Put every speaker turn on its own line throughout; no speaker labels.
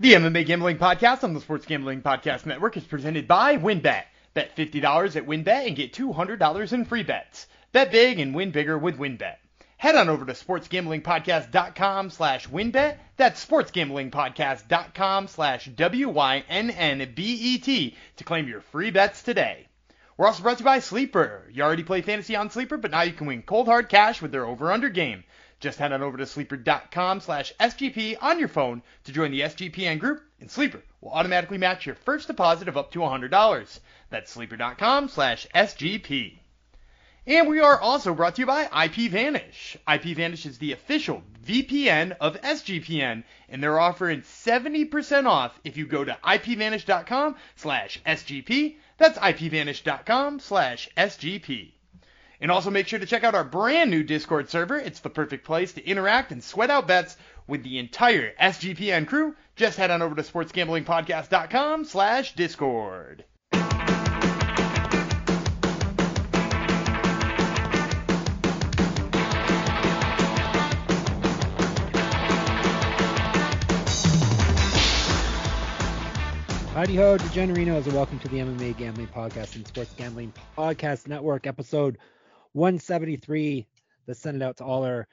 The MMA Gambling Podcast on the Sports Gambling Podcast Network is presented by WynnBET. Bet $50 at WynnBET and get $200 in free bets. Bet big and win bigger with WynnBET. Head on over to sportsgamblingpodcast.com slash wynnbet. That's sportsgamblingpodcast.com slash W-Y-N-N-B-E-T to claim your free bets today. We're also brought to you by Sleeper. You already play fantasy on Sleeper, but now you can win cold hard cash with their over-under game. Just head on over to sleeper.com slash SGP on your phone to join the SGPN group, and Sleeper will automatically match your first deposit of up to $100. That's sleeper.com slash SGP. And we are also brought to you by IPVanish. IPVanish is the official VPN of SGPN, and they're offering 70% off if you go to IPVanish.com slash SGP. That's IPVanish.com slash SGP. And also make sure to check out our brand new Discord server. It's the perfect place to interact and sweat out bets with the entire SGPN crew. Just head on over to sportsgamblingpodcast.com slash discord.
Howdy ho, DeGenerinos, and welcome to the MMA Gambling Podcast and Sports Gambling Podcast Network, episode 173. Let's send it out to all our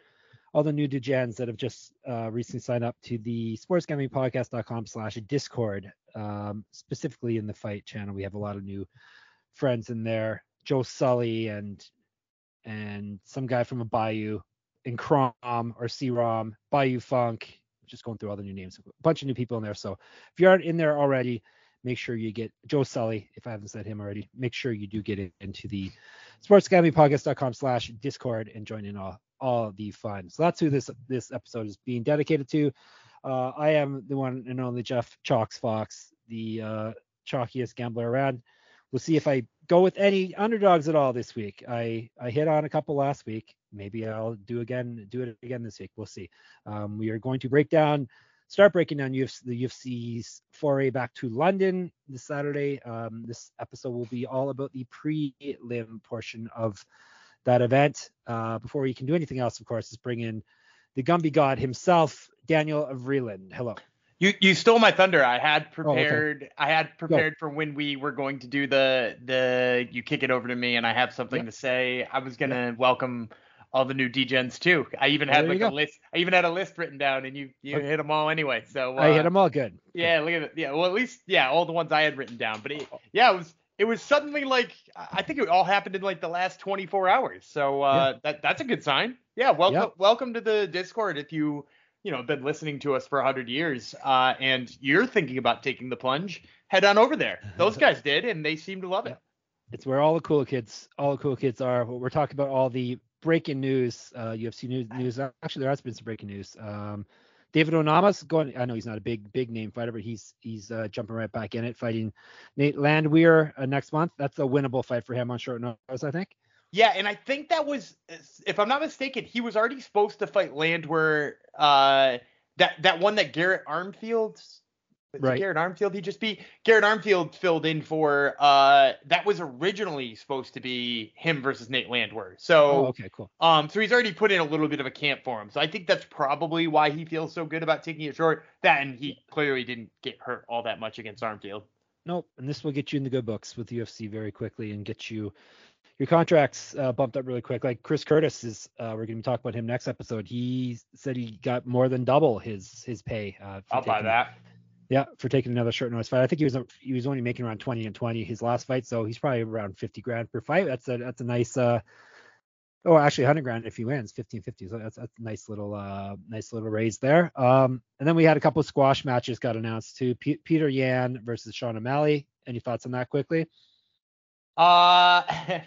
all the new degens that have just uh, recently signed up to the sportsgamblingpodcast.com slash discord. Um, specifically in the fight channel we have a lot of new friends in there. Joe sully and and some guy from a bayou in crom or c-rom bayou funk just going through all the new names. A bunch of new people in there. So if you aren't in there already make sure you get Joe Sully, if I haven't said him already, make sure you do get into the sportsgamblingpodcast.com slash discord and join in all, all the fun. So that's who this this episode is being dedicated to. Uh, I am the one and only Jeff Chalks Fox, the uh, chalkiest gambler around. We'll see if I go with any underdogs at all this week. I I hit on a couple last week. Maybe I'll do again do it again this week. We'll see. Um, we are going to break down start breaking down UFC, the UFC's foray back to London this Saturday. Um, this episode will be all about the pre-lim portion of that event. Uh, before we can do anything else, of course, is bring in the Gumby God himself, Daniel of Vreeland. Hello.
You you stole my thunder. I had prepared. Oh, okay. I had prepared Go. for when we were going to do the the. You kick it over to me, and I have something yep. to say. I was gonna yep. welcome all the new DGens too. I even had like a list. I even had a list written down, and you you okay. hit them all anyway. So
uh, I hit them all good.
Yeah, look at it. Yeah, well at least yeah, all the ones I had written down. But it, yeah, it was it was suddenly like I think it all happened in like the last 24 hours. So uh, yeah. that that's a good sign. Yeah, welcome yep. welcome to the Discord. If you you know been listening to us for 100 years uh, and you're thinking about taking the plunge, head on over there. Those guys did, and they seem to love it.
It's where all the cool kids, all the cool kids are. We're talking about all the breaking news, uh, UFC news. News. Actually, there has been some breaking news. Um, David Onama's going. I know he's not a big big name fighter, but he's he's uh, jumping right back in it, fighting Nate Landwehr uh, next month. That's a winnable fight for him on short notice, I think.
Yeah, and I think that was, if I'm not mistaken, he was already supposed to fight Landwehr. Uh, that that one that Garrett Armfield right. Garrett Armfield he just be Garrett Armfield filled in for uh that was originally supposed to be him versus Nate Landwehr. So
oh, okay, cool.
Um so he's already put in a little bit of a camp for him. So I think that's probably why he feels so good about taking it short. That and he clearly didn't get hurt all that much against Armfield.
Nope, and this will get you in the good books with UFC very quickly and get you your contracts uh, bumped up really quick. Like Chris Curtis is, uh, we're going to be talking about him next episode. He said he got more than double his his pay. Uh,
I'll taking, buy that.
Yeah, for taking another short notice fight. I think he was he was only making around 20 and 20 his last fight, so he's probably around 50 grand per fight. That's a that's a nice uh oh actually 100 grand if he wins 15 50 so that's, that's a nice little uh nice little raise there. Um and then we had a couple of squash matches got announced too. P- Petr Yan versus Sean O'Malley. Any thoughts on that quickly?
Uh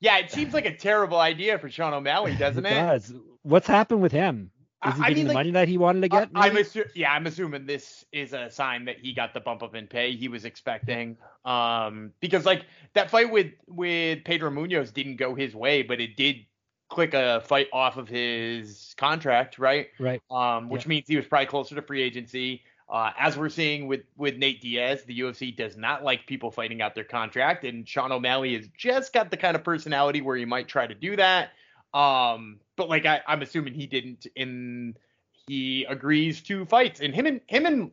yeah it seems like a terrible idea for Sean O'Malley doesn't it, it?
does. What's happened with him is he I getting mean, the like, money that he wanted to get?
I'm assu- yeah, I'm assuming this is a sign that he got the bump up in pay he was expecting. Um, because like that fight with with Pedro Munhoz didn't go his way, but it did click a fight off of his contract, right?
Right.
Um, which yeah. means he was probably closer to free agency. Uh, as we're seeing with with Nate Diaz, the UFC does not like people fighting out their contract, and Sean O'Malley has just got the kind of personality where he might try to do that. Um, but like I, I'm assuming he didn't, and he agrees to fights. And him and him and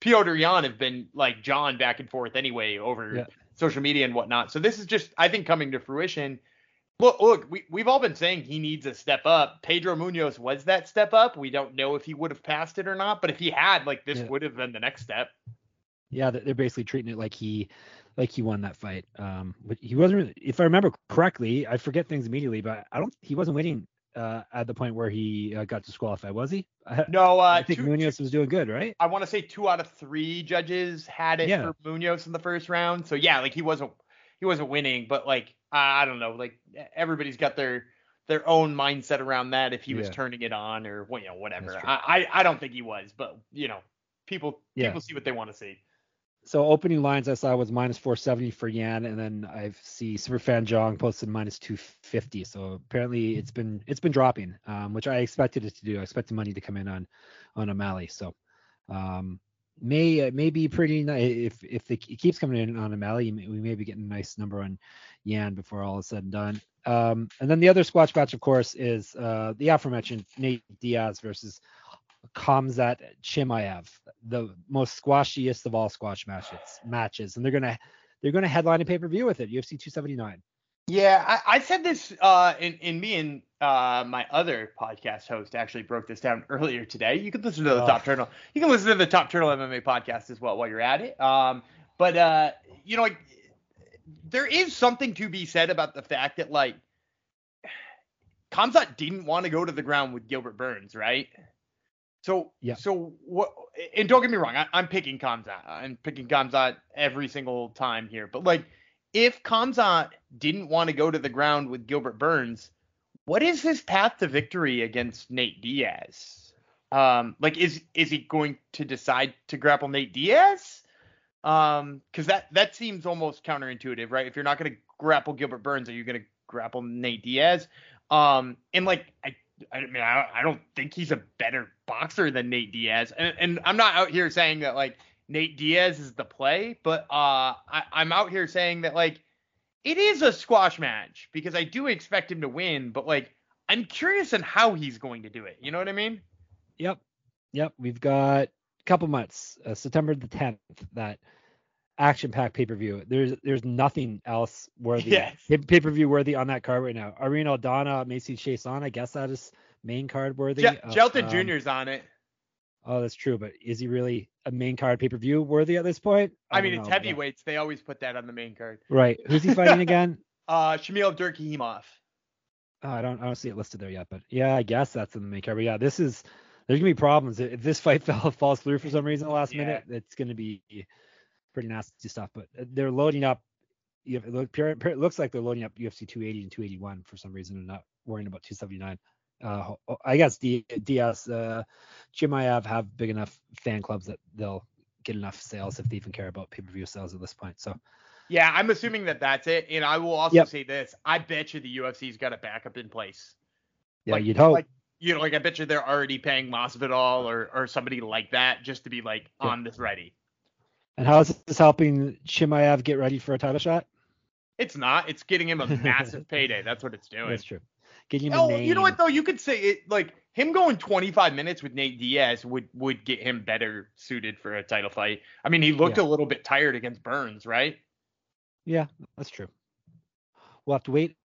Petr Yan have been like John back and forth anyway over
Yeah.
social media and whatnot. So this is just, I think, coming to fruition. Look, look, we, we've all been saying he needs a step up. Pedro Munhoz was that step up. We don't know if he would have passed it or not, but if he had, like, this
Yeah.
would have been the next step.
Yeah, they're basically treating it like he like he won that fight. Um, but he wasn't. really- If I remember correctly, I forget things immediately, but I don't. He wasn't winning uh, at the point where he uh, got disqualified, was he? I,
No, uh,
I think
two-
Munhoz was doing good, right?
I want to say two out of three judges had it
Yeah.
for Munhoz in the first round. So yeah, like he wasn't he wasn't winning, but like I don't know, like everybody's got their their own mindset around that if he was turning it on or you know whatever. I, I I don't think he was, but you know people
Yeah.
people see what they want to see.
So opening lines I saw was minus 470 for Yan, and then I see Superfan Jong posted minus 250. So apparently it's been it's been dropping, um, which I expected it to do. I expected money to come in on on O'Malley. So um, may may be pretty nice if if it keeps coming in on O'Malley. We may be getting a nice number on Yan before all is said and done. Um, and then the other squash match, of course, is uh, the aforementioned Nate Diaz versus Khamzat Chimaev, the most squashiest of all squash matches. Matches, and they're gonna they're gonna headline a pay per view with it. UFC 279.
Yeah, I, I said this uh, in in me and uh, my other podcast host actually broke this down earlier today. You can listen to the
Oh.
Top Turtle. You can listen to the Top Turtle MMA podcast as well while you're at it. Um, but uh, you know, like there is something to be said about the fact that like Khamzat didn't want to go to the ground with Gilbert Burns, right? So
Yeah.
so what? And don't get me wrong, I, I'm picking Khamzat. I'm picking Khamzat every single time here, but like if Khamzat didn't want to go to the ground with Gilbert Burns, what is his path to victory against Nate Diaz? Um, like is is he going to decide to grapple Nate Diaz? Um, because that that seems almost counterintuitive, right? If you're not going to grapple Gilbert Burns, are you going to grapple Nate Diaz? Um, and like I. I mean, I, I don't think he's a better boxer than Nate Diaz, and, and I'm not out here saying that like Nate Diaz is the play, but uh, I, I'm out here saying that like it is a squash match because I do expect him to win, but like I'm curious on how he's going to do it. You know what I mean?
Yep, yep. We've got a couple months, uh, September the 10th, that action-packed pay-per-view. There's there's nothing else worthy,
Yes.
pay- per view worthy on that card right now. Irene Aldana, Macy Chiasson. I guess that is main card worthy.
Je-
Uh,
Shelton
um,
Jr.'s on it.
Oh, that's true, but is he really a main card pay-per-view worthy at this point?
I,
don't
mean, it's
know, but-
heavyweights. They always put that on the main card.
Right. Who's he fighting again?
Uh, Shamil Abdurakhimov.
Oh, I don't I don't see it listed there yet, but yeah, I guess that's in the main card. But yeah, this is there's gonna be problems if this fight fell, falls through for some reason the last
Yeah.
minute. It's gonna be pretty nasty stuff. But uh, they're loading up. It, look, pure- pure- it looks like they're loading up UFC 280 and 281 for some reason and not worrying about 279. Uh, I guess Diaz, uh, Chimaev have big enough fan clubs that they'll get enough sales if they even care about pay-per-view sales at this point. So
Yeah, I'm assuming that that's it. And I will also
Yep.
say this: I bet you the UFC's got a backup in place.
yeah,
Like-
you'd hope.
Like, you know, like I bet you they're already paying Masvidal or or somebody like that just to be like
Yeah.
on this ready.
And how is this helping Chimaev get ready for a title shot?
It's not. It's getting him a massive payday. That's what it's doing.
That's true. Getting him
Oh,
a name.
you know what though? You could say it like him going 25 minutes with Nate Diaz would would get him better suited for a title fight. I mean, he looked
Yeah.
a little bit tired against Burns, right?
Yeah, that's true. We'll have to wait.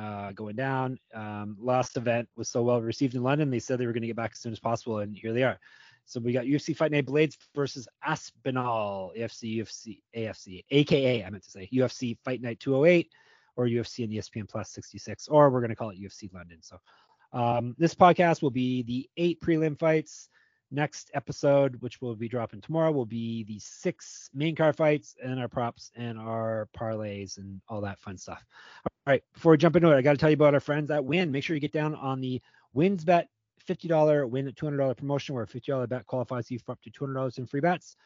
Uh, going down. Um, last event was so well received in London. They said they were going to get back as soon as possible, and here they are. So we got UFC Fight Night Blaydes versus Aspinall, AFC, UFC, AFC, AKA, I meant to say UFC Fight Night 208 or UFC and ESPN Plus 66, or we're going to call it UFC London. So um, this podcast will be the eight prelim fights. Next episode, which will be dropping tomorrow, will be the six main car fights and our props and our parlays and all that fun stuff. All right, before we jump into it, I got to tell you about our friends at Win. Make sure you get down on the Wins Bet $50 win at $200 promotion where a $50 bet qualifies you for up to $200 in free bets.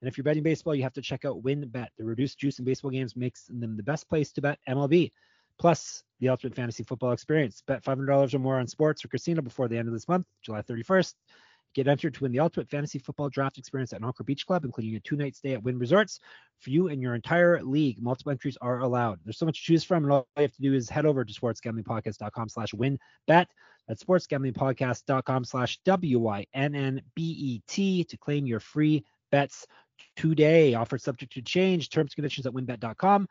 And if you're betting baseball, you have to check out WynnBET. The reduced juice in baseball games makes them the best place to bet MLB. Plus, the ultimate fantasy football experience. Bet $500 or more on sports or casino before the end of this month, July 31st. Get entered to win the ultimate fantasy football draft experience at Encore Beach Club, including a two-night stay at Wynn Resorts for you and your entire league. Multiple entries are allowed. There's so much to choose from, and all you have to do is head over to sportsgamblingpodcast.com slash win bet. That's sportsgamblingpodcast.com slash to claim your free bets today. Offer subject to change. Terms and conditions at wynnbet.com.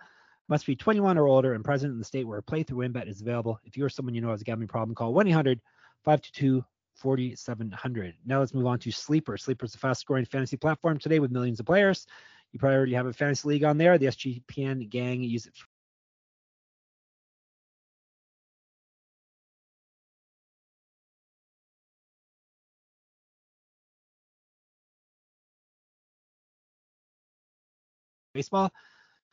Must be 21 or older and present in the state where a playthrough WynnBET is available. If you or someone you know has a gambling problem, call 1-800-522 4700. Now let's move on to Sleeper. Sleeper is the fastest growing fantasy platform today with millions of players. You probably already have a fantasy league on there. The SGPN gang use it for baseball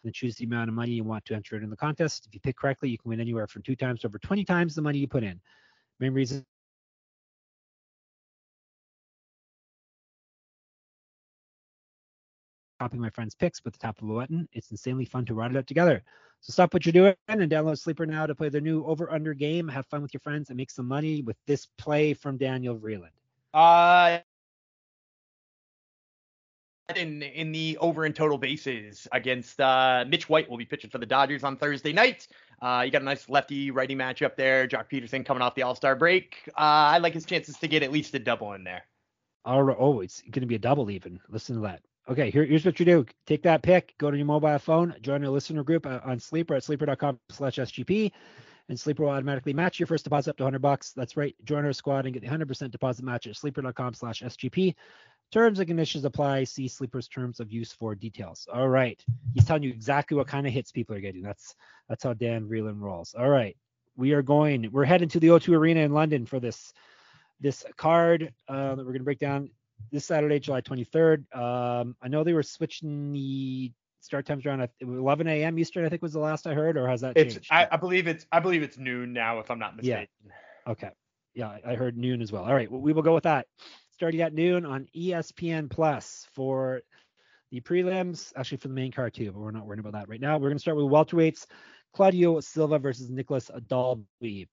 and choose the amount of money you want to enter it in the contest. If you pick correctly, you can win anywhere from two times to over 20 times the money you put in. Main reason copying my friend's picks with the tap of a button. It's insanely fun to ride it out together. So stop what you're doing and download Sleeper now to play their new over under game. Have fun with your friends and make some money with this play from Daniel Vreeland.
Uh in in the over and total bases against uh, Mitch White will be pitching for the Dodgers on Thursday night. Uh, you got a nice lefty righty matchup there. Joc Pederson coming off the All Star break. Uh, I like his chances to get at least a double in there.
All right. Oh, it's going to be a double even. Listen to that. Okay, here, here's what you do. Take that pick, go to your mobile phone, join a listener group uh, on Sleeper at sleeper.com slash SGP, and Sleeper will automatically match your first deposit up to 100 bucks. That's right. Join our squad and get the 100% deposit match at sleeper.com slash SGP. Terms and conditions apply. See Sleeper's terms of use for details. All right. He's telling you exactly what kind of hits people are getting. That's that's how Dan Vreeland rolls. All right. We are going. We're heading to the O2 Arena in London for this this card uh, that we're going to break down this Saturday, July 23rd. Um, I know they were switching the start times around at 11 a.m. Eastern. I think was the last I heard, or has that
it's,
changed?
I, I believe it's I believe it's noon now, if I'm not mistaken.
Yeah. Okay. Yeah, I heard noon as well. All right, well, we will go with that. Starting at noon on ESPN Plus for the prelims, actually for the main card too, but we're not worrying about that right now. We're going to start with welterweights. Claudio Silva versus Nicolas Dalby.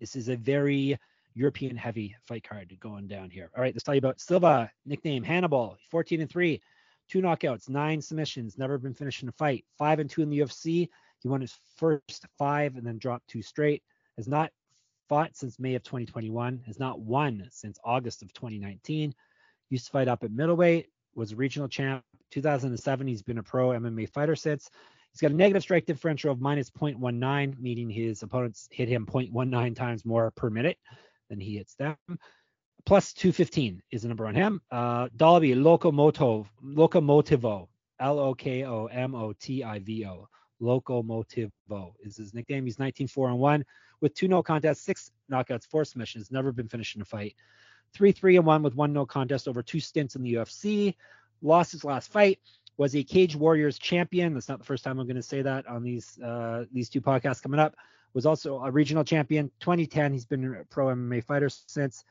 This is a very European heavy fight card going down here. All right, let's tell you about Silva, nickname Hannibal, 14 and 3, two knockouts, nine submissions, never been finished in a fight, five and two in the UFC. He won his first five and then dropped two straight. Has not fought since May of 2021, has not won since August of 2019. Used to fight up at middleweight, was a regional champ. 2007, he's been a pro MMA fighter since. He's got a negative strike differential of minus 0.19, meaning his opponents hit him 0.19 times more per minute than he hits them. Plus 215 is the number on him. Uh, Dalby Locomotive, Locomotivo, L O K O M O T I V O. Locomotivo is his nickname. He's 19 4 and 1 with two no contests, six knockouts, four submissions, never been finished in a fight. 3 3 and 1 with one no contest over two stints in the UFC. Lost his last fight. Was a Cage Warriors champion. That's not the first time I'm going to say that on these uh, these two podcasts coming up. Was also a regional champion. 2010, he's been a pro MMA fighter since.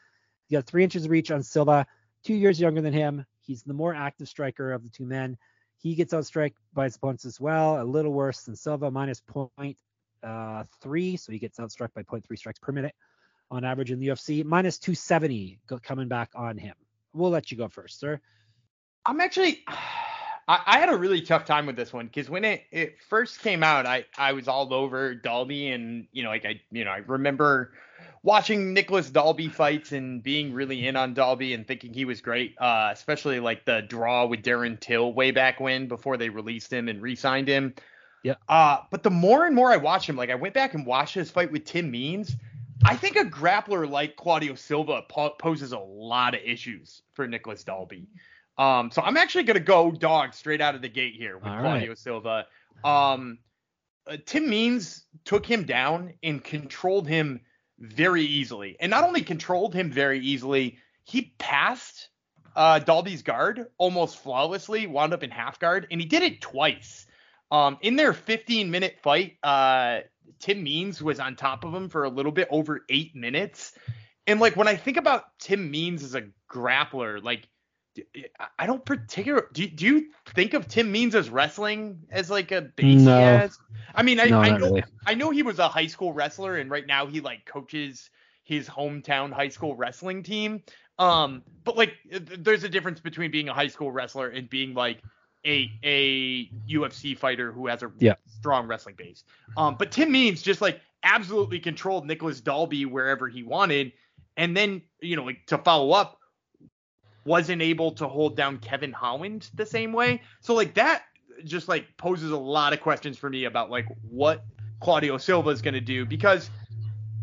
He got three inches of reach on Silva. Two years younger than him. He's the more active striker of the two men. He gets outstriked by his opponents as well, a little worse than Silva, minus point uh, three, so he gets outstruck by 0.3 strikes per minute on average in the UFC. Minus 270 coming back on him. We'll let you go first, sir.
I'm actually, I, I had a really tough time with this one because when it, it first came out, I, I was all over Dalby and you know like I you know I remember watching Nicolas Dalby fights and being really in on Dalby and thinking he was great, uh, especially like the draw with Darren Till way back when before they released him and re-signed him.
Yeah.
Uh, but the more and more I watch him, like I went back and watched his fight with Tim Means. I think a grappler like Claudio Silva po- poses a lot of issues for Nicolas Dalby. Um, so I'm actually gonna go dog straight out of the gate here with
All
Claudio
right.
Silva. Um, uh, Tim Means took him down and controlled him very easily, and not only controlled him very easily, he passed uh, Dalby's guard almost flawlessly, wound up in half guard, and he did it twice. Um, in their 15 minute fight, uh, Tim Means was on top of him for a little bit over eight minutes. And like when I think about Tim Means as a grappler, like I- don't particular. Do, do you think of Tim Means as wrestling as like a base
No.
I mean, I,
No,
I know
really.
I know he was a high school wrestler, and right now he like coaches his hometown high school wrestling team. Um, but like, there's a difference between being a high school wrestler and being like a a UFC fighter who has a
yeah.
strong wrestling base. Um, but Tim Means just like absolutely controlled Nicolas Dalby wherever he wanted, and then you know like to follow up, wasn't able to hold down Kevin Holland the same way. So like that just like poses a lot of questions for me about like what Claudio Silva is going to do because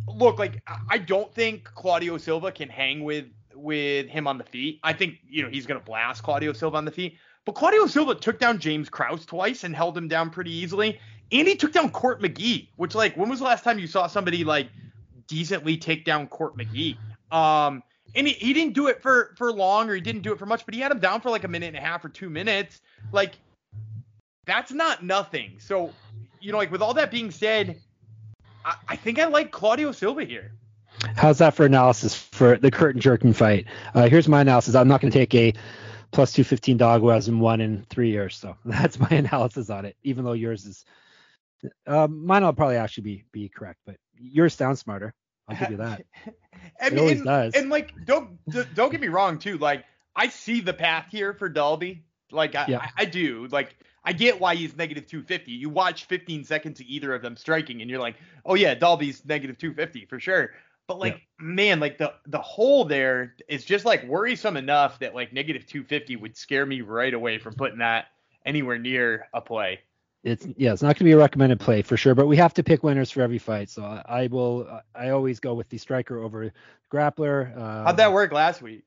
look like I don't think Claudio Silva can hang with with him on the feet. I think you know he's going to blast Claudio Silva on the feet. But Claudio Silva took down James Krause twice and held him down pretty easily. And he took down Court McGee, which like when was the last time you saw somebody like decently take down Court McGee? Um and he, he didn't do it for for long or he didn't do it for much, but he had him down for like a minute and a half or two minutes. Like that's not nothing. So, you know, like with all that being said, I, I think I like Claudio Silva here.
How's that for analysis for the curtain jerking fight? Uh, here's my analysis. I'm not going to take a plus 215 dog who hasn't won in three years. So that's my analysis on it, even though yours is. Uh, mine will probably actually be be correct, but yours sounds smarter. I'll give you that.
I mean, it always and, does. And like, don't don't get me wrong too. Like, I see the path here for Dalby. Like, I, yeah. I, I do. Like, I get why he's negative 250. You watch 15 seconds of either of them striking, and you're like, oh yeah, Dalby's negative 250 for sure. But like, yeah. man, like the the hole there is just like worrisome enough that like negative 250 would scare me right away from putting that anywhere near a play.
It's yeah, it's not going to be a recommended play for sure, but we have to pick winners for every fight. So I, I will. I always go with the striker over grappler.
Um, How'd that work last week?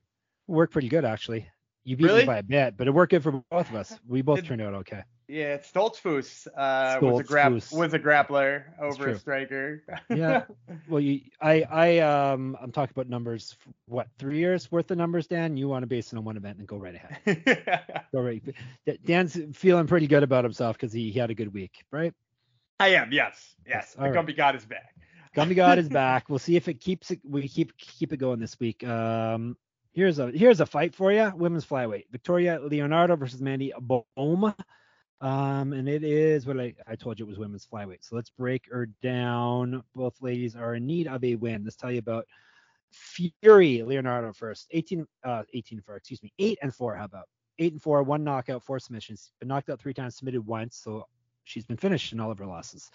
Worked pretty good actually. You beat really? me by a bit, but it worked good for both of us. We both turned out okay.
Yeah, Stoltzfus uh, was a grap was a grappler over a striker.
yeah. Well, you, I, I, um, I'm talking about numbers. What three years worth of numbers, Dan? You want to base it on one event and go right ahead. go right. Dan's feeling pretty good about himself because he, he had a good week, right?
I am. Yes. Yes. yes. The right. Gumby God is back.
Gumby God is back. We'll see if it keeps it. We keep keep it going this week. Um, here's a here's a fight for you. Women's flyweight. Victoria Leonardo versus Mandy Bohm. Um, and it is what I, I told you it was women's flyweight. So let's break her down. Both ladies are in need of a win. Let's tell you about Fury Leonardo first. 18, uh, 18 for, excuse me, eight and four. How about eight and four, one knockout, four submissions. Been knocked out three times, submitted once. So she's been finished in all of her losses.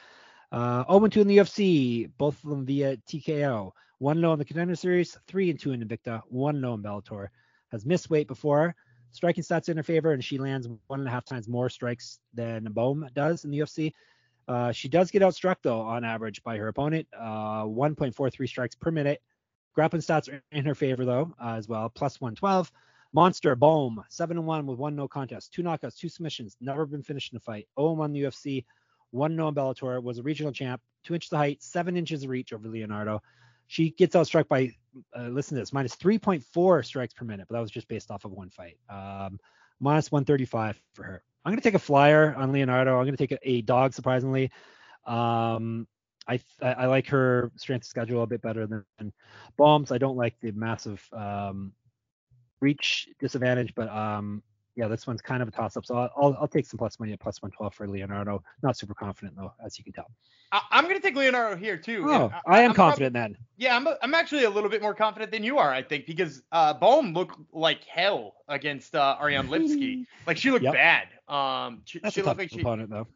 Uh, 0 2 in the UFC, both of them via TKO. 1 0 in the Contender Series, 3 and 2 in Invicta, 1 0 in Bellator. Has missed weight before striking stats in her favor, and she lands one and a half times more strikes than Bohm does in the UFC. Uh, she does get outstruck though on average by her opponent, uh, 1.43 strikes per minute. Grappling stats are in her favor though uh, as well, plus 112. Monster Bohm, 7 1 with one no contest, two knockouts, two submissions, never been finished in a fight. 0 on the UFC, one no in Bellator, was a regional champ, two inches of height, seven inches of reach over Leonardo. She gets outstruck by, uh, listen to this, minus 3.4 strikes per minute, but that was just based off of one fight. Um, minus 135 for her. I'm going to take a flyer on Leonardo. I'm going to take a, a dog, surprisingly. Um, I, I like her strength schedule a bit better than, than Bohm's. I don't like the massive um, reach disadvantage, but um, yeah, this one's kind of a toss up. So I'll, I'll take some plus money at plus 112 for Leonardo. Not super confident though, as you can tell.
I, am going to take Leonardo here too.
Oh, I, I am I'm confident then.
Yeah, I'm, I'm actually a little bit more confident than you are, I think, because uh, Bohm looked like hell against uh, Ariane Lipski. like she looked yep. bad. Um, she,
That's
she
a tough like opponent she, though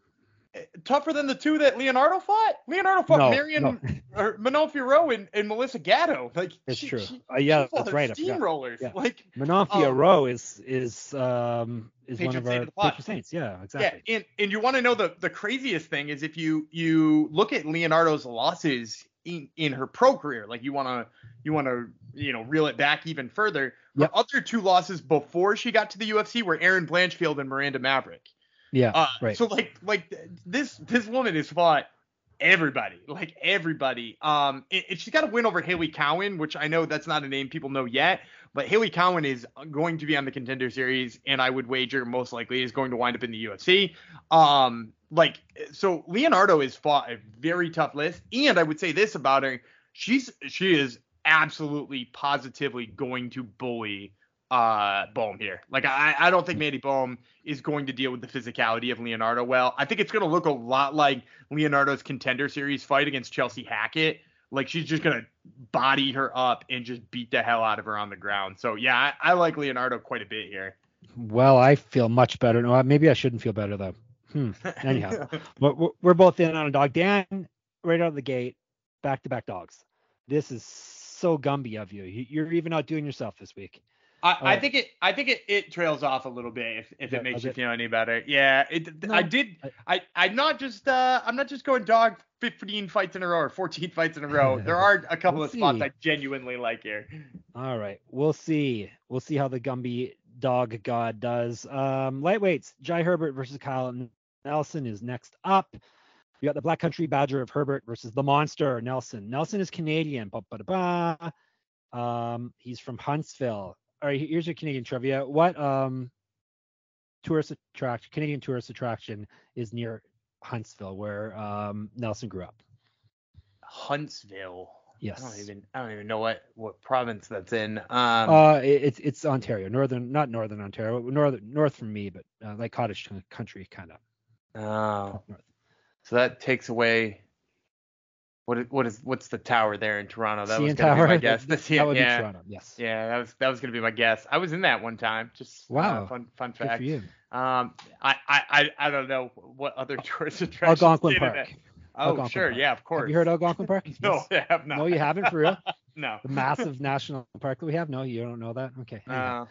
tougher than the two that Leonardo fought. Leonardo fought no, Marion no. or Manon Fiorot and, and Melissa Gatto. Like
it's true. She, uh, yeah, that's right.
Steamrollers. Yeah. Like
Manon Fiorot um, is is um is one of our patron saints. Yeah, exactly.
Yeah, and and you want to know the the craziest thing is if you you look at Leonardo's losses in, in her pro career, like you want to you want to you know reel it back even further. Her yep. other two losses before she got to the UFC were Erin Blanchfield and Miranda Maverick.
Yeah. Uh, right.
So like like this this woman has fought everybody, like everybody. Um, and, she's got a win over Hailey Cowan, which I know that's not a name people know yet, but Hailey Cowan is going to be on the contender series, and I would wager most likely is going to wind up in the UFC. Um, like so, Leonardo has fought a very tough list, and I would say this about her: she's she is absolutely positively going to bully uh, Bohm here. Like I, I don't think Mandy Bohm is going to deal with the physicality of Leonardo well. I think it's going to look a lot like Leonardo's contender series fight against Chelsea Hackett, like she's just gonna body her up and just beat the hell out of her on the ground. So yeah, I, I like Leonardo quite a bit here.
Well, I feel much better. No, maybe I shouldn't feel better though. Hmm. Anyhow, we're, we're both in on a dog. Dan, right out of the gate, back to back dogs. This is so Gumby of you. You're even outdoing yourself this week.
I, I, think it. I think it, it trails off a little bit if, if yeah, it makes you feel any better. Yeah, it. No, I did. I, I'm not just. Uh, I'm not just going dog 15 fights in a row or 14 fights in a row. There are a couple we'll of see. spots I genuinely like here.
All right, we'll see. We'll see how the Gumby dog god does. Um, lightweights. Jai Herbert versus Kyle Nelson is next up. We got the Black Country Badger of Herbert versus the Monster Nelson. Nelson is Canadian. Ba-ba-da-ba. Um, he's from Huntsville all right, here's your Canadian trivia. What um tourist attraction, Canadian tourist attraction is near Huntsville, where um Nelson grew up?
Huntsville.
Yes.
I don't even I don't even know what what province that's in. Um,
uh, it's it's Ontario, northern, not northern Ontario, northern north from me, but uh, like cottage country kind of.
Oh. So that takes away what is, what is what's the tower there in Toronto?
That CN was gonna Tower.
be my guess. The
CN, that would yeah. be Toronto. Yes.
Yeah, that was that was gonna be my guess. I was in that one time. Just uh,
wow.
Uh, fun fun fact.
Good for you.
Um, I, I I don't know what other tourist attractions.
Algonquin Park.
Oh Algonquin
sure,
Park. yeah, of course.
Have you heard of Algonquin Park?
no, yes. I have not.
No, you haven't for real.
no.
The massive national park that we have. No, you don't know that. Okay.
Uh,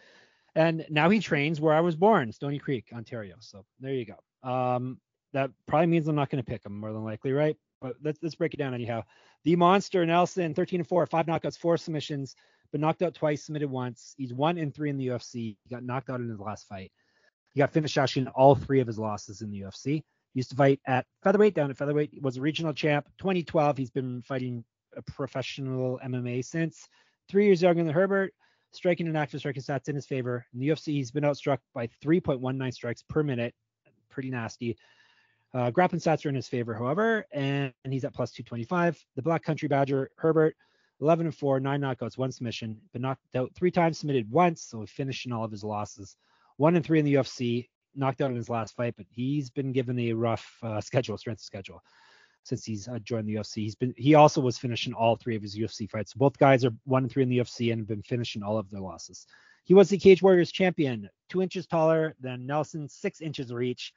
and now he trains where I was born, Stoney Creek, Ontario. So there you go. Um, that probably means I'm not going to pick him more than likely, right? But let's let's break it down anyhow. The monster Nelson, 13 and 4, five knockouts, four submissions, but knocked out twice, submitted once. He's one and three in the UFC. He got knocked out in his last fight. He got finished actually in all three of his losses in the UFC. He used to fight at featherweight, down at featherweight. He was a regional champ. 2012, he's been fighting a professional MMA since. Three years younger than Herbert, striking and active striking stats in his favor. In the UFC, he's been outstruck by 3.19 strikes per minute. Pretty nasty. Uh, grappling stats are in his favor, however, and, and he's at plus 225. The Black Country Badger, Herbert, 11 and 4, nine knockouts, one submission, but knocked out three times, submitted once, so in all of his losses. One and three in the UFC, knocked out in his last fight, but he's been given a rough uh, schedule, strength schedule, since he's uh, joined the UFC. He's been he also was finishing all three of his UFC fights. Both guys are one and three in the UFC and have been finishing all of their losses. He was the Cage Warriors champion, two inches taller than Nelson, six inches reach.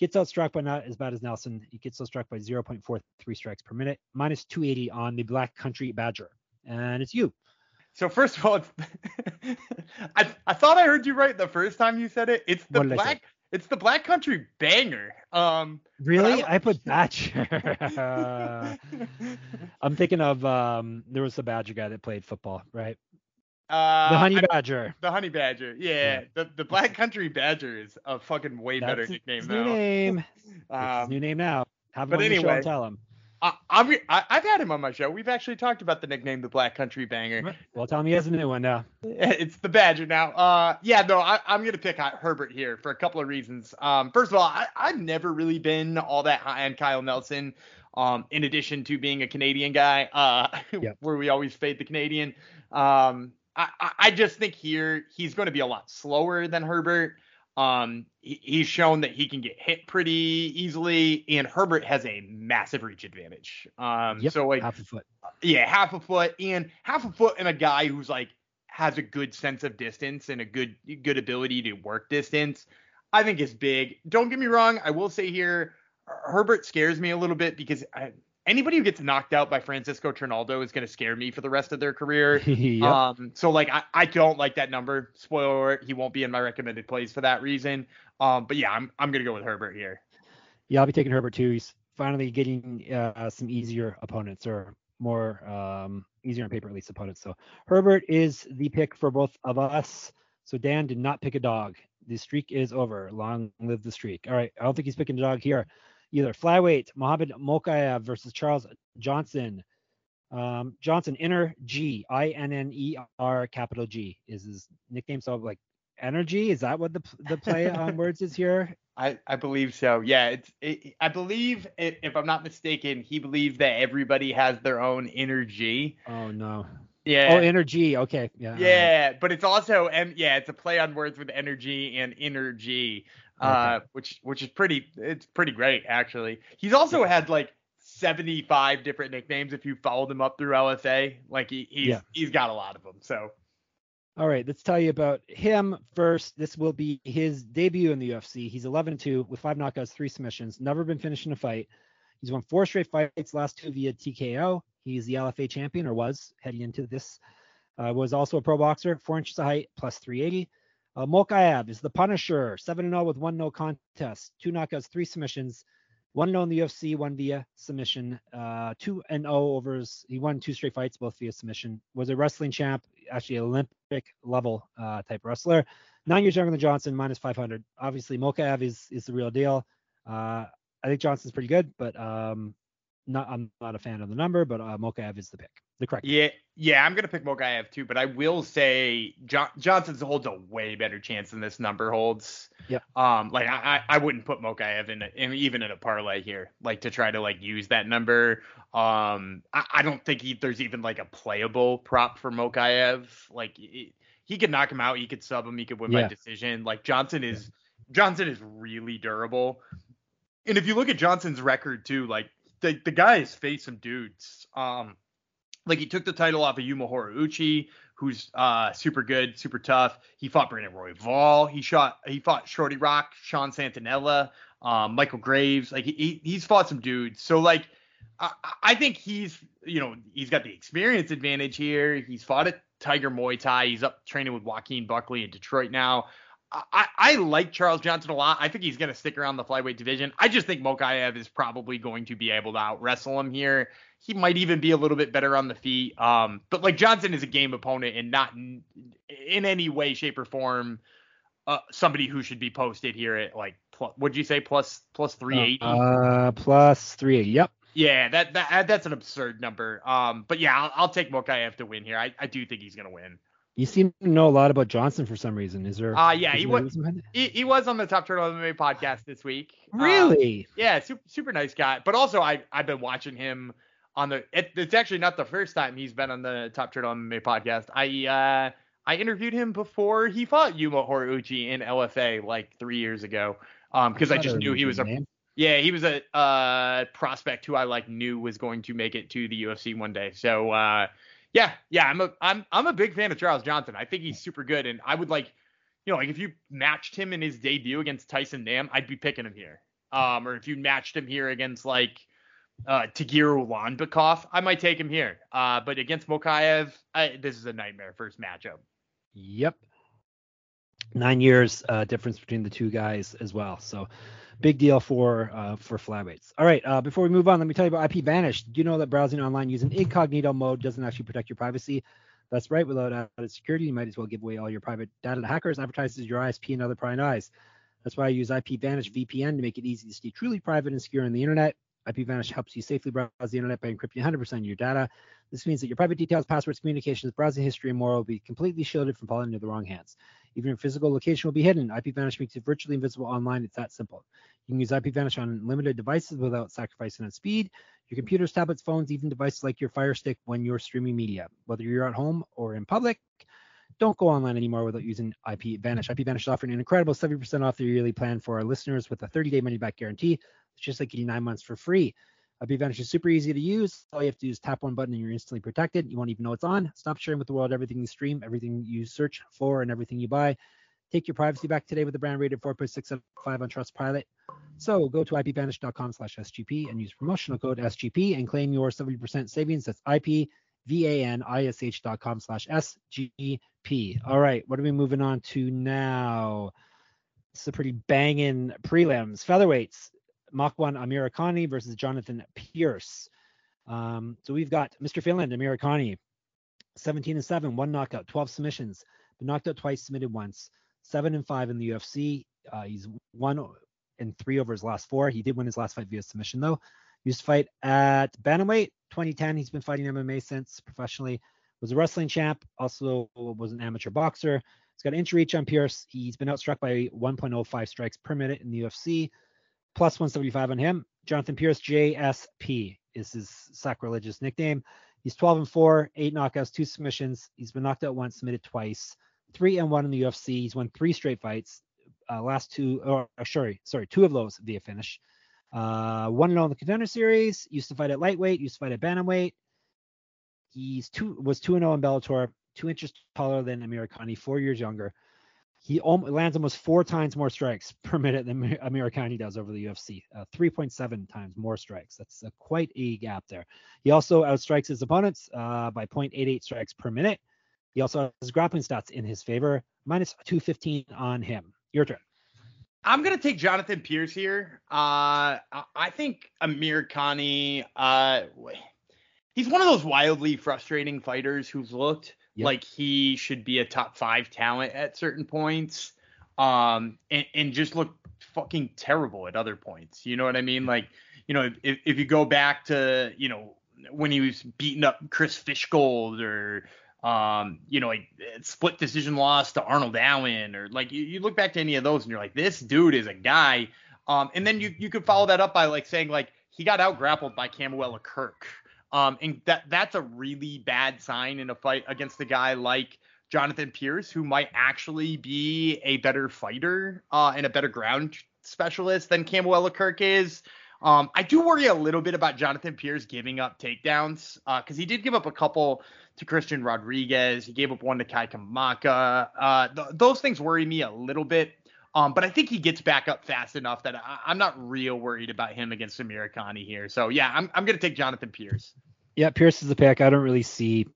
Gets out struck, but not as bad as Nelson. He gets out struck by 0.43 strikes per minute, minus 280 on the Black Country Badger. And it's you.
So first of all, I, I thought I heard you right the first time you said it. It's the black it's the Black Country Banger. Um
Really? I, I, put Badger. I'm thinking of um there was a Badger guy that played football, right?
Uh,
the honey badger.
the honey badger. Yeah, yeah, The the black country badger is a fucking way
That's
better nickname
though. New name. um, new name now. Have him
but
on
anyway,
the show and tell him.
I, I'm, I, I've had him on my show. We've actually talked about the nickname, the Black Country Banger.
Well, tell me he has a new one now.
It's the Badger now. Uh, yeah, no, I, I'm gonna pick Herbert here for a couple of reasons. Um, first of all, I, I've never really been all that high on Kyle Nelson. Um, in addition to being a Canadian guy, uh, yep. where we always fade the Canadian. Um, I, I just think here he's going to be a lot slower than Herbert. Um, he, he's shown that he can get hit pretty easily, and Herbert has a massive reach advantage. Um,
yep,
so like
half a foot.
Yeah, half a foot, and half a foot, and a guy who's like has a good sense of distance and a good good ability to work distance. I think is big. Don't get me wrong. I will say here, Herbert scares me a little bit because I, anybody who gets knocked out by Francisco Trinaldo is going to scare me for the rest of their career.
yep.
Um, so like I, I don't like that number. Spoiler alert, he won't be in my recommended plays for that reason. Um, but yeah, I'm I'm gonna go with Herbert here.
Yeah, I'll be taking Herbert too. He's finally getting uh, some easier opponents or more um, easier on paper at least opponents. So Herbert is the pick for both of us. So Dan did not pick a dog. The streak is over. Long live the streak. All right, I don't think he's picking a dog here either. Flyweight, Mohamed Mokaev versus Charles Johnson. Um, Johnson, Inner G, I N N E R capital G is his nickname. So like energy, is that what the the play on words is here?
I, I believe so. Yeah, it's it, I believe it, if I'm not mistaken, he believes that everybody has their own energy.
Oh no.
Yeah.
Oh, energy. Okay. Yeah.
Yeah, right. but it's also and yeah, it's a play on words with energy and energy uh, which which is pretty it's pretty great actually. He's also had like 75 different nicknames if you followed him up through LFA. Like he, he's
Yeah.
he's got a lot of them. So
All right, let's tell you about him first. This will be his debut in the UFC. He's 11-2 with five knockouts, three submissions. Never been finished in a fight. He's won four straight fights, last two via TKO. He's the LFA champion, or was heading into this. Uh, was also a pro boxer, four inches of height, plus 380. Uh, Mokaev is the Punisher, 7-0 with one no contest, two knockouts, three submissions. One no in the UFC, one via submission. Uh, two and oh overs. He won two straight fights, both via submission. Was a wrestling champ, actually Olympic level uh, type wrestler. Nine years younger than Johnson, minus 500. Obviously, Mokaev is is the real deal. Uh, I think Johnson's pretty good, but um, not I'm not a fan of the number, but uh, Mokaev is the pick, the correct.
yeah, yeah, I'm gonna pick Mokaev too, but I will say John, Johnson's holds a way better chance than this number holds.
Yep.
Um, like I, I wouldn't put Mokaev in, a, in even in a parlay here, like to try to like use that number. Um, I, I don't think he, there's even like a playable prop for Mokaev. Like he, he could knock him out, he could sub him, he could win by decision. Like Johnson is Johnson is really durable. And if you look at Johnson's record too, like the the guy has faced some dudes. Um, like he took the title off of Yuma Horiguchi, who's uh super good, super tough. He fought Brandon Royval. He shot he fought Shorty Rock, Sean Santinella, um, Michael Graves. Like he he's fought some dudes. So like I, I think he's you know he's got the experience advantage here. He's fought at Tiger Muay Thai. He's up training with Joaquin Buckley in Detroit now. I, I like Charles Johnson a lot. I think he's going to stick around the flyweight division. I just think Mokaev is probably going to be able to out wrestle him here. He might even be a little bit better on the feet. Um, but like Johnson is a game opponent and not in, in any way, shape, or form uh, somebody who should be posted here at like plus, what'd you say plus plus 380?
Uh, plus 380. Yep.
Yeah, that, that that's an absurd number. Um, but yeah, I'll, I'll take Mokaev to win here. I, I do think he's gonna win.
You seem to know a lot about Johnson for some reason. Is there?
Uh, yeah, he was-
reason behind it?
He, he was on the Top Turtle MMA podcast this week. Um,
Really?
yeah, super, super nice guy. But also, I I've been watching him on the. It, it's actually not the first time he's been on the Top Turtle MMA podcast. I uh I interviewed him before he fought Yuma Horiguchi in LFA like three years ago. Um, because I
thought
just knew he was a
name.
yeah he was a uh prospect who I like knew was going to make it to the UFC one day. So uh yeah yeah I'm a I'm I'm a big fan of Charles Johnson. I think he's super good, and I would like you know like if you matched him in his debut against Tyson Nam, I'd be picking him here. Um, or if you matched him here against like uh Tagiru Ulanbekov, I might take him here. Uh, but against Mokaev, I, this is a nightmare first matchup.
Yep. Nine years uh, difference between the two guys as well. So big deal for uh, for flyweights. All right. Uh, before we move on, let me tell you about IP Vanish. Did you know that browsing online using incognito mode doesn't actually protect your privacy? That's right. Without added security, you might as well give away all your private data to hackers, advertisers, your ISP, and other prying eyes. That's why I use IP Vanish VPN to make it easy to stay truly private and secure on the internet. IP Vanish helps you safely browse the internet by encrypting 100% of your data. This means that your private details, passwords, communications, browsing history, and more will be completely shielded from falling into the wrong hands. Even your physical location will be hidden. IP Vanish makes it virtually invisible online. It's that simple. You can use IP Vanish on limited devices without sacrificing on speed. Your computers, tablets, phones, even devices like your Fire Stick when you're streaming media. Whether you're at home or in public, don't go online anymore without using IP Vanish. IP Vanish is offering an incredible 70% off their yearly plan for our listeners with a 30-day money-back guarantee. It's just like getting nine months for free. IP Vanish is super easy to use. All you have to do is tap one button and you're instantly protected. You won't even know it's on. Stop sharing with the world everything you stream, everything you search for, and everything you buy. Take your privacy back today with the brand rated 4.6 out of 5 on Trustpilot. So go to ipvanish.com slash SGP and use promotional code SGP and claim your 70% savings. That's ipvanish.com slash SGP. All right, what are we moving on to now? It's a pretty banging prelims. Featherweights, Makwan Amirkhani versus Jonathan Pearce. Um, so we've got Mr. Finland, Amirkhani, 17 and 7, one knockout, 12 submissions, been knocked out twice, submitted once, 7 and 5 in the UFC. Uh, he's won in three over his last four. He did win his last fight via submission, though. Used to fight at Bantamweight 2010. He's been fighting MMA since professionally. Was a wrestling champ, also was an amateur boxer. He's got an inch reach on Pearce. He's been outstruck by 1.05 strikes per minute in the UFC, plus 175 on him. Jonathan Pearce, JSP, is his sacrilegious nickname. He's 12 and 4, eight knockouts, two submissions. He's been knocked out once, submitted twice, three and one in the UFC. He's won three straight fights. Uh, last two, or uh, sorry, sorry, two of those via finish. Uh, one and all in the contender series. Used to fight at lightweight. Used to fight at bantamweight. He's two was two and zero in Bellator. Two inches taller than Amirkhani. Four years younger. He lands almost four times more strikes per minute than Amirkhani does over the UFC. Uh, 3.7 times more strikes. That's uh, quite a gap there. He also outstrikes his opponents uh, by 0.88 strikes per minute. He also has grappling stats in his favor, minus 215 on him. Your turn.
I'm gonna take Jonathan Pearce here. Uh, I think Amirkhani. Uh, he's one of those wildly frustrating fighters who's looked yep. like he should be a top five talent at certain points, um, and, and just look fucking terrible at other points. You know what I mean? Like, you know, if if you go back to you know when he was beating up Chris Fishgold or um, you know, like split decision loss to Arnold Allen, or like you, you, look back to any of those and you're like, this dude is a guy. Um, and then you you could follow that up by like saying like he got out grappled by Kamuela Kirk. Um, and that that's a really bad sign in a fight against a guy like Jonathan Pearce, who might actually be a better fighter uh, and a better ground specialist than Kamuela Kirk is. Um, I do worry a little bit about Jonathan Pearce giving up takedowns because uh, he did give up a couple to Christian Rodriguez. He gave up one to Kai Kamaka. Uh, th- those things worry me a little bit. Um, but I think he gets back up fast enough that I- am not real worried about him against Amirkhani here. So yeah, I'm I'm gonna take Jonathan Pearce.
Yeah, Pearce is the pick. I don't really see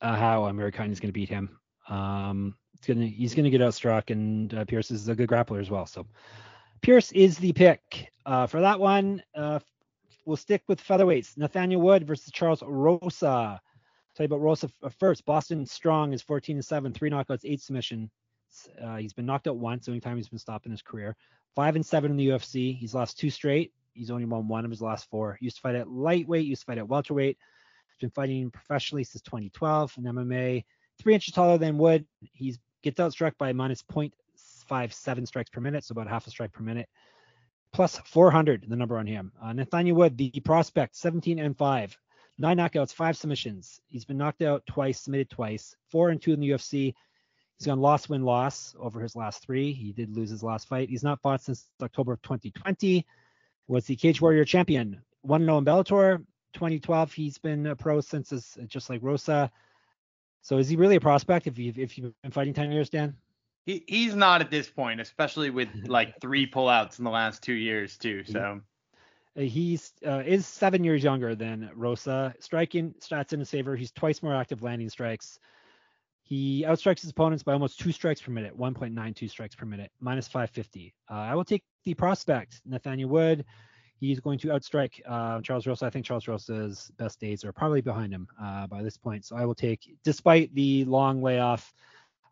uh, how Amirkhani is gonna beat him. Um, gonna he's gonna get outstruck, and uh, Pearce is a good grappler as well. So Pearce is the pick. Uh, for that one, uh, we'll stick with featherweights. Nathaniel Wood versus Charles Rosa. Tell you about Rosa first. Boston Strong is 14 and 7, three knockouts, eight submissions. Uh, he's been knocked out once, the only time he's been stopped in his career. Five and seven in the UFC. He's lost two straight. He's only won one of his last four. He Used to fight at lightweight, used to fight at welterweight. He's been fighting professionally since 2012 in MMA. Three inches taller than Wood. He's gets outstruck by minus 0.57 strikes per minute, so about half a strike per minute. Plus 400, the number on him. Uh, Nathaniel Wood, the prospect, 17 and 5. Nine knockouts, five submissions. He's been knocked out twice, submitted twice. Four and two in the UFC. He's gone loss, win, loss over his last three. He did lose his last fight. He's not fought since October of 2020. Was the Cage Warrior champion. One 0 in Bellator. 2012. He's been a pro since his, just like Rosa. So is he really a prospect if you've if you've been fighting 10 years, Dan?
He, he's not at this point, especially with like three pullouts in the last two years too. So
uh, he's uh, is seven years younger than Rosa. Striking stats in his favor. He's twice more active landing strikes. He outstrikes his opponents by almost two strikes per minute, 1.92 strikes per minute, minus 550. Uh, I will take the prospect, Nathaniel Wood. He's going to outstrike uh, Charles Rosa. I think Charles Rosa's best days are probably behind him uh, by this point. So I will take, despite the long layoff,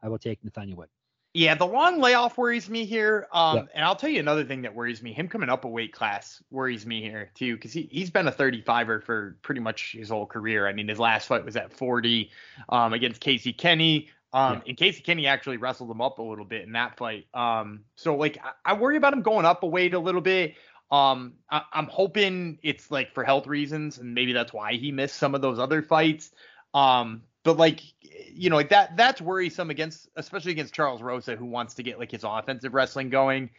I will take Nathaniel Wood.
Yeah, the long layoff worries me here. Um, yep. and I'll tell you another thing that worries me. Him coming up a weight class worries me here too, because he he's been a 35er for pretty much his whole career. I mean, his last fight was at 40 um, against Casey Kenny. Um, yeah. and Casey Kenny actually wrestled him up a little bit in that fight. Um, so like I, I worry about him going up a weight a little bit. Um, I, am hoping it's like for health reasons, and maybe that's why he missed some of those other fights. Um, but like you know like that that's worrisome against especially against Charles Rosa who wants to get like his offensive wrestling going.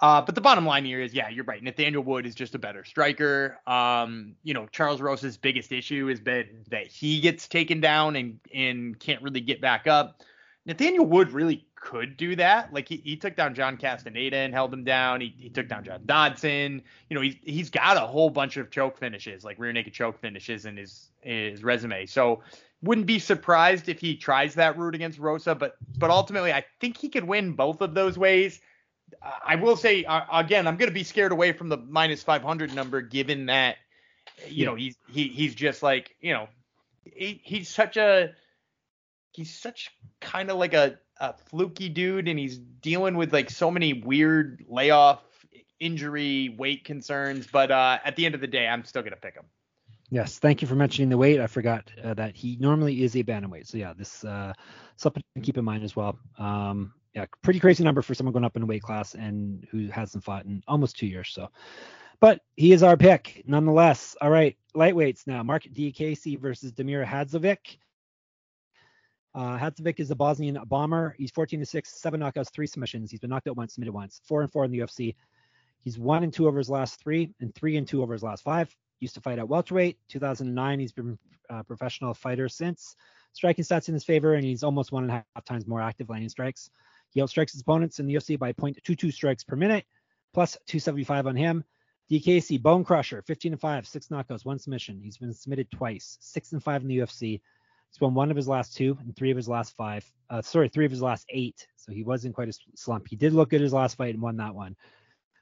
Uh, but the bottom line here is, yeah, you're right. Nathaniel Wood is just a better striker. Um, you know, Charles Rosa's biggest issue has been that he gets taken down and and can't really get back up. Nathaniel Wood really could do that. Like he, he took down John Castaneda and held him down. He, he took down John Dodson. You know, he's he's got a whole bunch of choke finishes, like rear naked choke finishes in his his resume. So wouldn't be surprised if he tries that route against Rosa, but but ultimately I think he could win both of those ways. I will say uh, again, I'm going to be scared away from the minus 500 number, given that you know he's he he's just like you know he, he's such a he's such kind of like a, a fluky dude, and he's dealing with like so many weird layoff, injury, weight concerns. But uh, at the end of the day, I'm still going to pick him.
Yes, thank you for mentioning the weight. I forgot uh, that he normally is a bantamweight. So yeah, this uh, something to keep in mind as well. Um, yeah, pretty crazy number for someone going up in weight class and who hasn't fought in almost two years. So, but he is our pick nonetheless. All right, lightweights now. Mark Diakiese versus Damir Hadzovic. Uh, Hadzovic is a Bosnian bomber. He's 14 to 6, seven knockouts, three submissions. He's been knocked out once, submitted once. Four and four in the UFC. He's one and two over his last three, and three and two over his last five. Used to fight at welterweight. 2009, he's been a professional fighter since. Striking stats in his favor, and he's almost one and a half times more active landing strikes. He outstrikes his opponents in the UFC by 0.22 strikes per minute, plus 275 on him. Diakiese, Bone Crusher, 15 and 5, six knockouts, one submission. He's been submitted twice, six and five in the UFC. He's won one of his last two and three of his last five. Uh, sorry, three of his last eight. So he wasn't quite a slump. He did look good his last fight and won that one.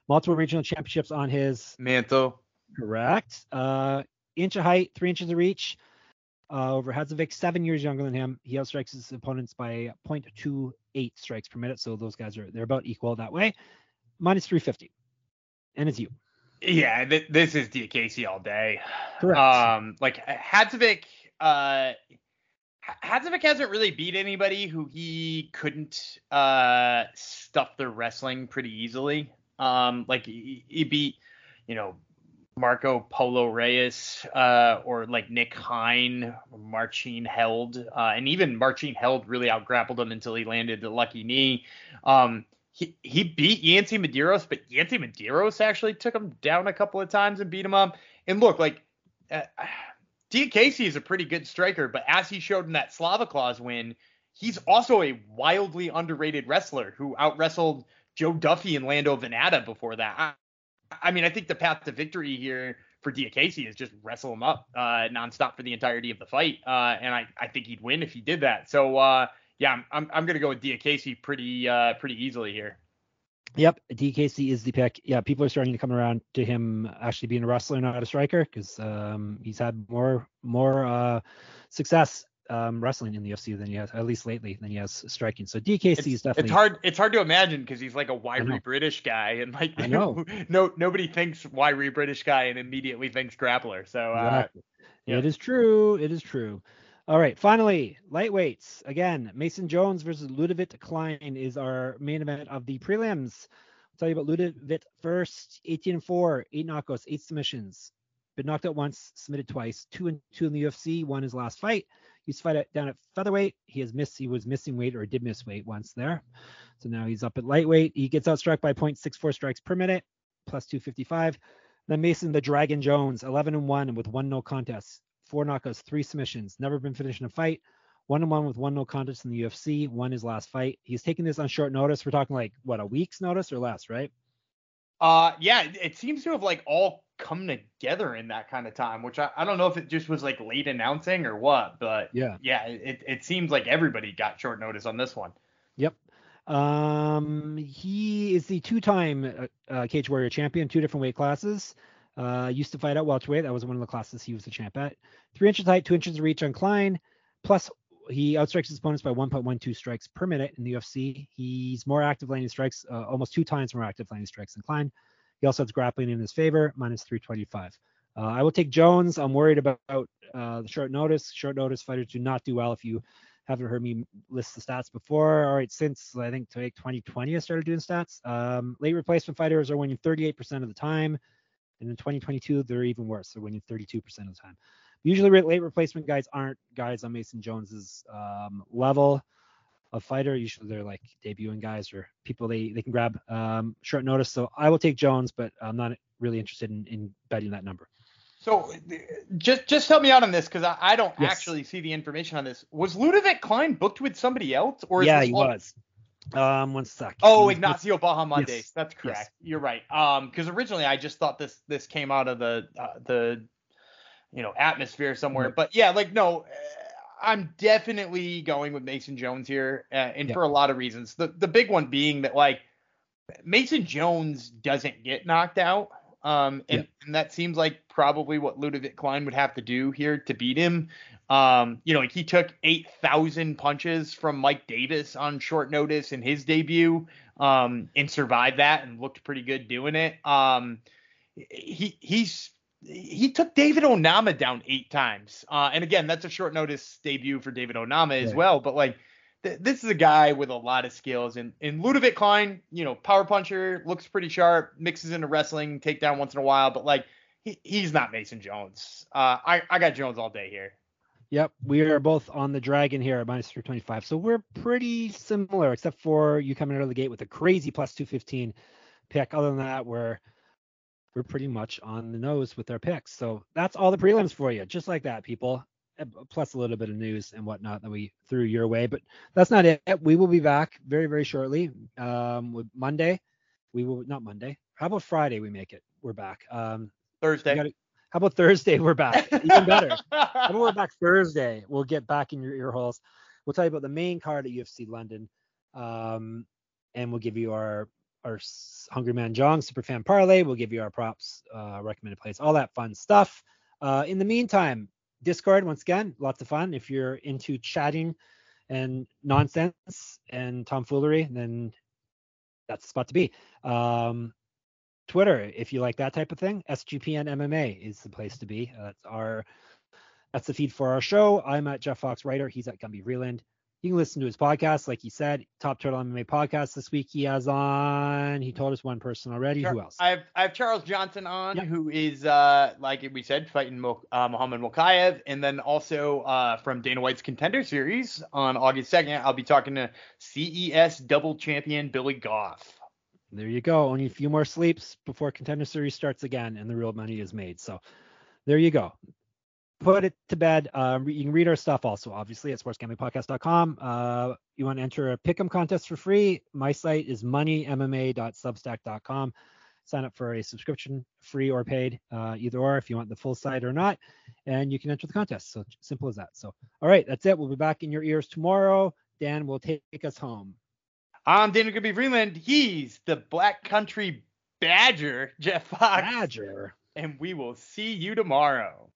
Multiple regional championships on his
mantle.
Correct. Uh, inch of height, three inches of reach. Uh, over Hadzovic, seven years younger than him. He outstrikes his opponents by 0.28 strikes per minute. So those guys are they're about equal that way. Minus 350. And it's you.
Yeah, th- this is Diakiese all day.
Correct.
Um, like Hadzovic, uh, Hadzovic hasn't really beat anybody who he couldn't uh stuff their wrestling pretty easily. Um, like he, he beat, you know, Marco Polo Reyes, uh, or like Nick Hein, Marcin Held, uh, and even Marcin Held really outgrappled him until he landed the lucky knee. Um, he, he beat Yancy Medeiros, but Yancy Medeiros actually took him down a couple of times and beat him up. And look, like uh, Diakiese is a pretty good striker, but as he showed in that Slava Claus win, he's also a wildly underrated wrestler who out wrestled Joe Duffy and Lando Vannata before that. I, mean, I think the path to victory here for Diakiese is just wrestle him up uh, nonstop for the entirety of the fight, uh, and I, I think he'd win if he did that. So uh, yeah, I'm I'm, I'm gonna go with Diakiese pretty uh, pretty easily here.
Yep, Diakiese is the pick. Yeah, people are starting to come around to him actually being a wrestler, not a striker, because um, he's had more more uh, success um, wrestling in the UFC than he has, at least lately, than he has striking. So Diakiese
it's,
is definitely.
It's hard. It's hard to imagine because he's like a wiry British guy, and like
I know.
no nobody thinks wiry British guy and immediately thinks grappler. So uh,
exactly. yeah. it is true. It is true. All right, finally, lightweights. Again, Mason Jones versus Ludovit Klein is our main event of the prelims. I'll tell you about Ludovit first. 18 and 4, eight knockouts, eight submissions. Been knocked out once, submitted twice, two and two in the UFC, won his last fight. He used to fight down at featherweight. He has missed, he was missing weight or did miss weight once there. So now he's up at lightweight. He gets outstruck by 0.64 strikes per minute, plus 255. Then Mason the Dragon Jones, 11 and 1 with one no contest four knockouts, three submissions, never been finished in a fight. One and one with one no contest in the UFC. Won his last fight. He's taking this on short notice. We're talking like what a week's notice or less, right?
Uh, yeah. It seems to have like all come together in that kind of time, which I, I don't know if it just was like late announcing or what, but
yeah,
yeah. It it seems like everybody got short notice on this one.
Yep. Um, he is the two-time uh, uh, Cage Warrior champion, two different weight classes. Uh, used to fight at welterweight. That was one of the classes he was the champ at. Three inches height, two inches of reach on Klein. Plus, he outstrikes his opponents by 1.12 strikes per minute in the UFC. He's more active landing strikes, uh, almost two times more active landing strikes than Klein. He also has grappling in his favor, minus 325. Uh, I will take Jones. I'm worried about uh, the short notice. Short notice fighters do not do well. If you haven't heard me list the stats before, all right, since I think 2020 I started doing stats. Um, late replacement fighters are winning 38% of the time. And in 2022, they're even worse. They're winning 32% of the time. Usually, late replacement guys aren't guys on Mason Jones's um, level of fighter. Usually, they're like debuting guys or people they, they can grab um, short notice. So I will take Jones, but I'm not really interested in, in betting that number.
So just just help me out on this because I, I, don't
yes.
actually see the information on this. Was Ludovic Klein booked with somebody else, or
yeah, he all... was. Um, one sec.
Oh, Ignacio Bahamondes. Yes. That's correct.
Yes.
You're right. Um, because originally I just thought this this came out of the uh, the you know atmosphere somewhere, but yeah, like no, uh, I'm definitely going with Mason Jones here, uh, and for a lot of reasons. The the big one being that like Mason Jones doesn't get knocked out. Um, and, and that seems like probably what Ludovic Klein would have to do here to beat him. Um, you know, like he took 8,000 punches from Mike Davis on short notice in his debut, um, and survived that and looked pretty good doing it. Um, he he's he took David Onama down eight times. Uh, and again, that's a short notice debut for David Onama as well. But like, th- this is a guy with a lot of skills. And and Ludovit Klein, you know, power puncher, looks pretty sharp, mixes into wrestling, takedown once in a while. But like, he, he's not Mason Jones. Uh, I I got Jones all day here.
Yep, we are both on the dragon here at minus 325. So we're pretty similar, except for you coming out of the gate with a crazy plus 215 pick. Other than that, we're we're pretty much on the nose with our picks. So that's all the prelims for you, just like that, people. Uh, plus a little bit of news and whatnot that we threw your way, but that's not it. We will be back very, very shortly. Um, with Monday, we will not Monday. How about Friday? We make it. We're back. Um,
Thursday.
gotta- how about Thursday? We're back. Even better. How about we're back Thursday? We'll get back in your ear holes. We'll tell you about the main card at UFC London, um, and we'll give you our our Hungry Man Jong super fan parlay. We'll give you our props, uh, recommended plays, all that fun stuff. Uh, in the meantime, Discord once again, lots of fun. If you're into chatting and nonsense and tomfoolery, then that's the spot to be. Um, Twitter, if you like that type of thing, SGPN MMA is the place to be. Uh, that's our that's the feed for our show. I'm at Jeff Fox Writer. He's at Gumby Vreeland. You can listen to his podcast, like he said, Top Turtle MMA podcast this week. He has on. He told us one person already.
Char-
Who else?
I have I have Charles Johnson on,
Yeah.
who is uh like we said, fighting uh, Muhammad Mokaev, and then also uh from Dana White's Contender Series on August second, I'll be talking to CES double champion Billy Goff.
There you go. Only a few more sleeps before contender series starts again and the real money is made. So there you go. Put it to bed. Um, re- you can read our stuff also, obviously, at sportsgamblingpodcast.com. Uh, you want to enter a pick'em contest for free? My site is moneymma.substack.com. Sign up for a subscription, free or paid, uh, either or, if you want the full site or not, and you can enter the contest. So simple as that. So, all right, that's it. We'll be back in your ears tomorrow. Dan will take us home.
I'm Dana Gumby Vreeland. He's the Black Country Badger, Jeff Fox,
Badger.
and we will see you tomorrow.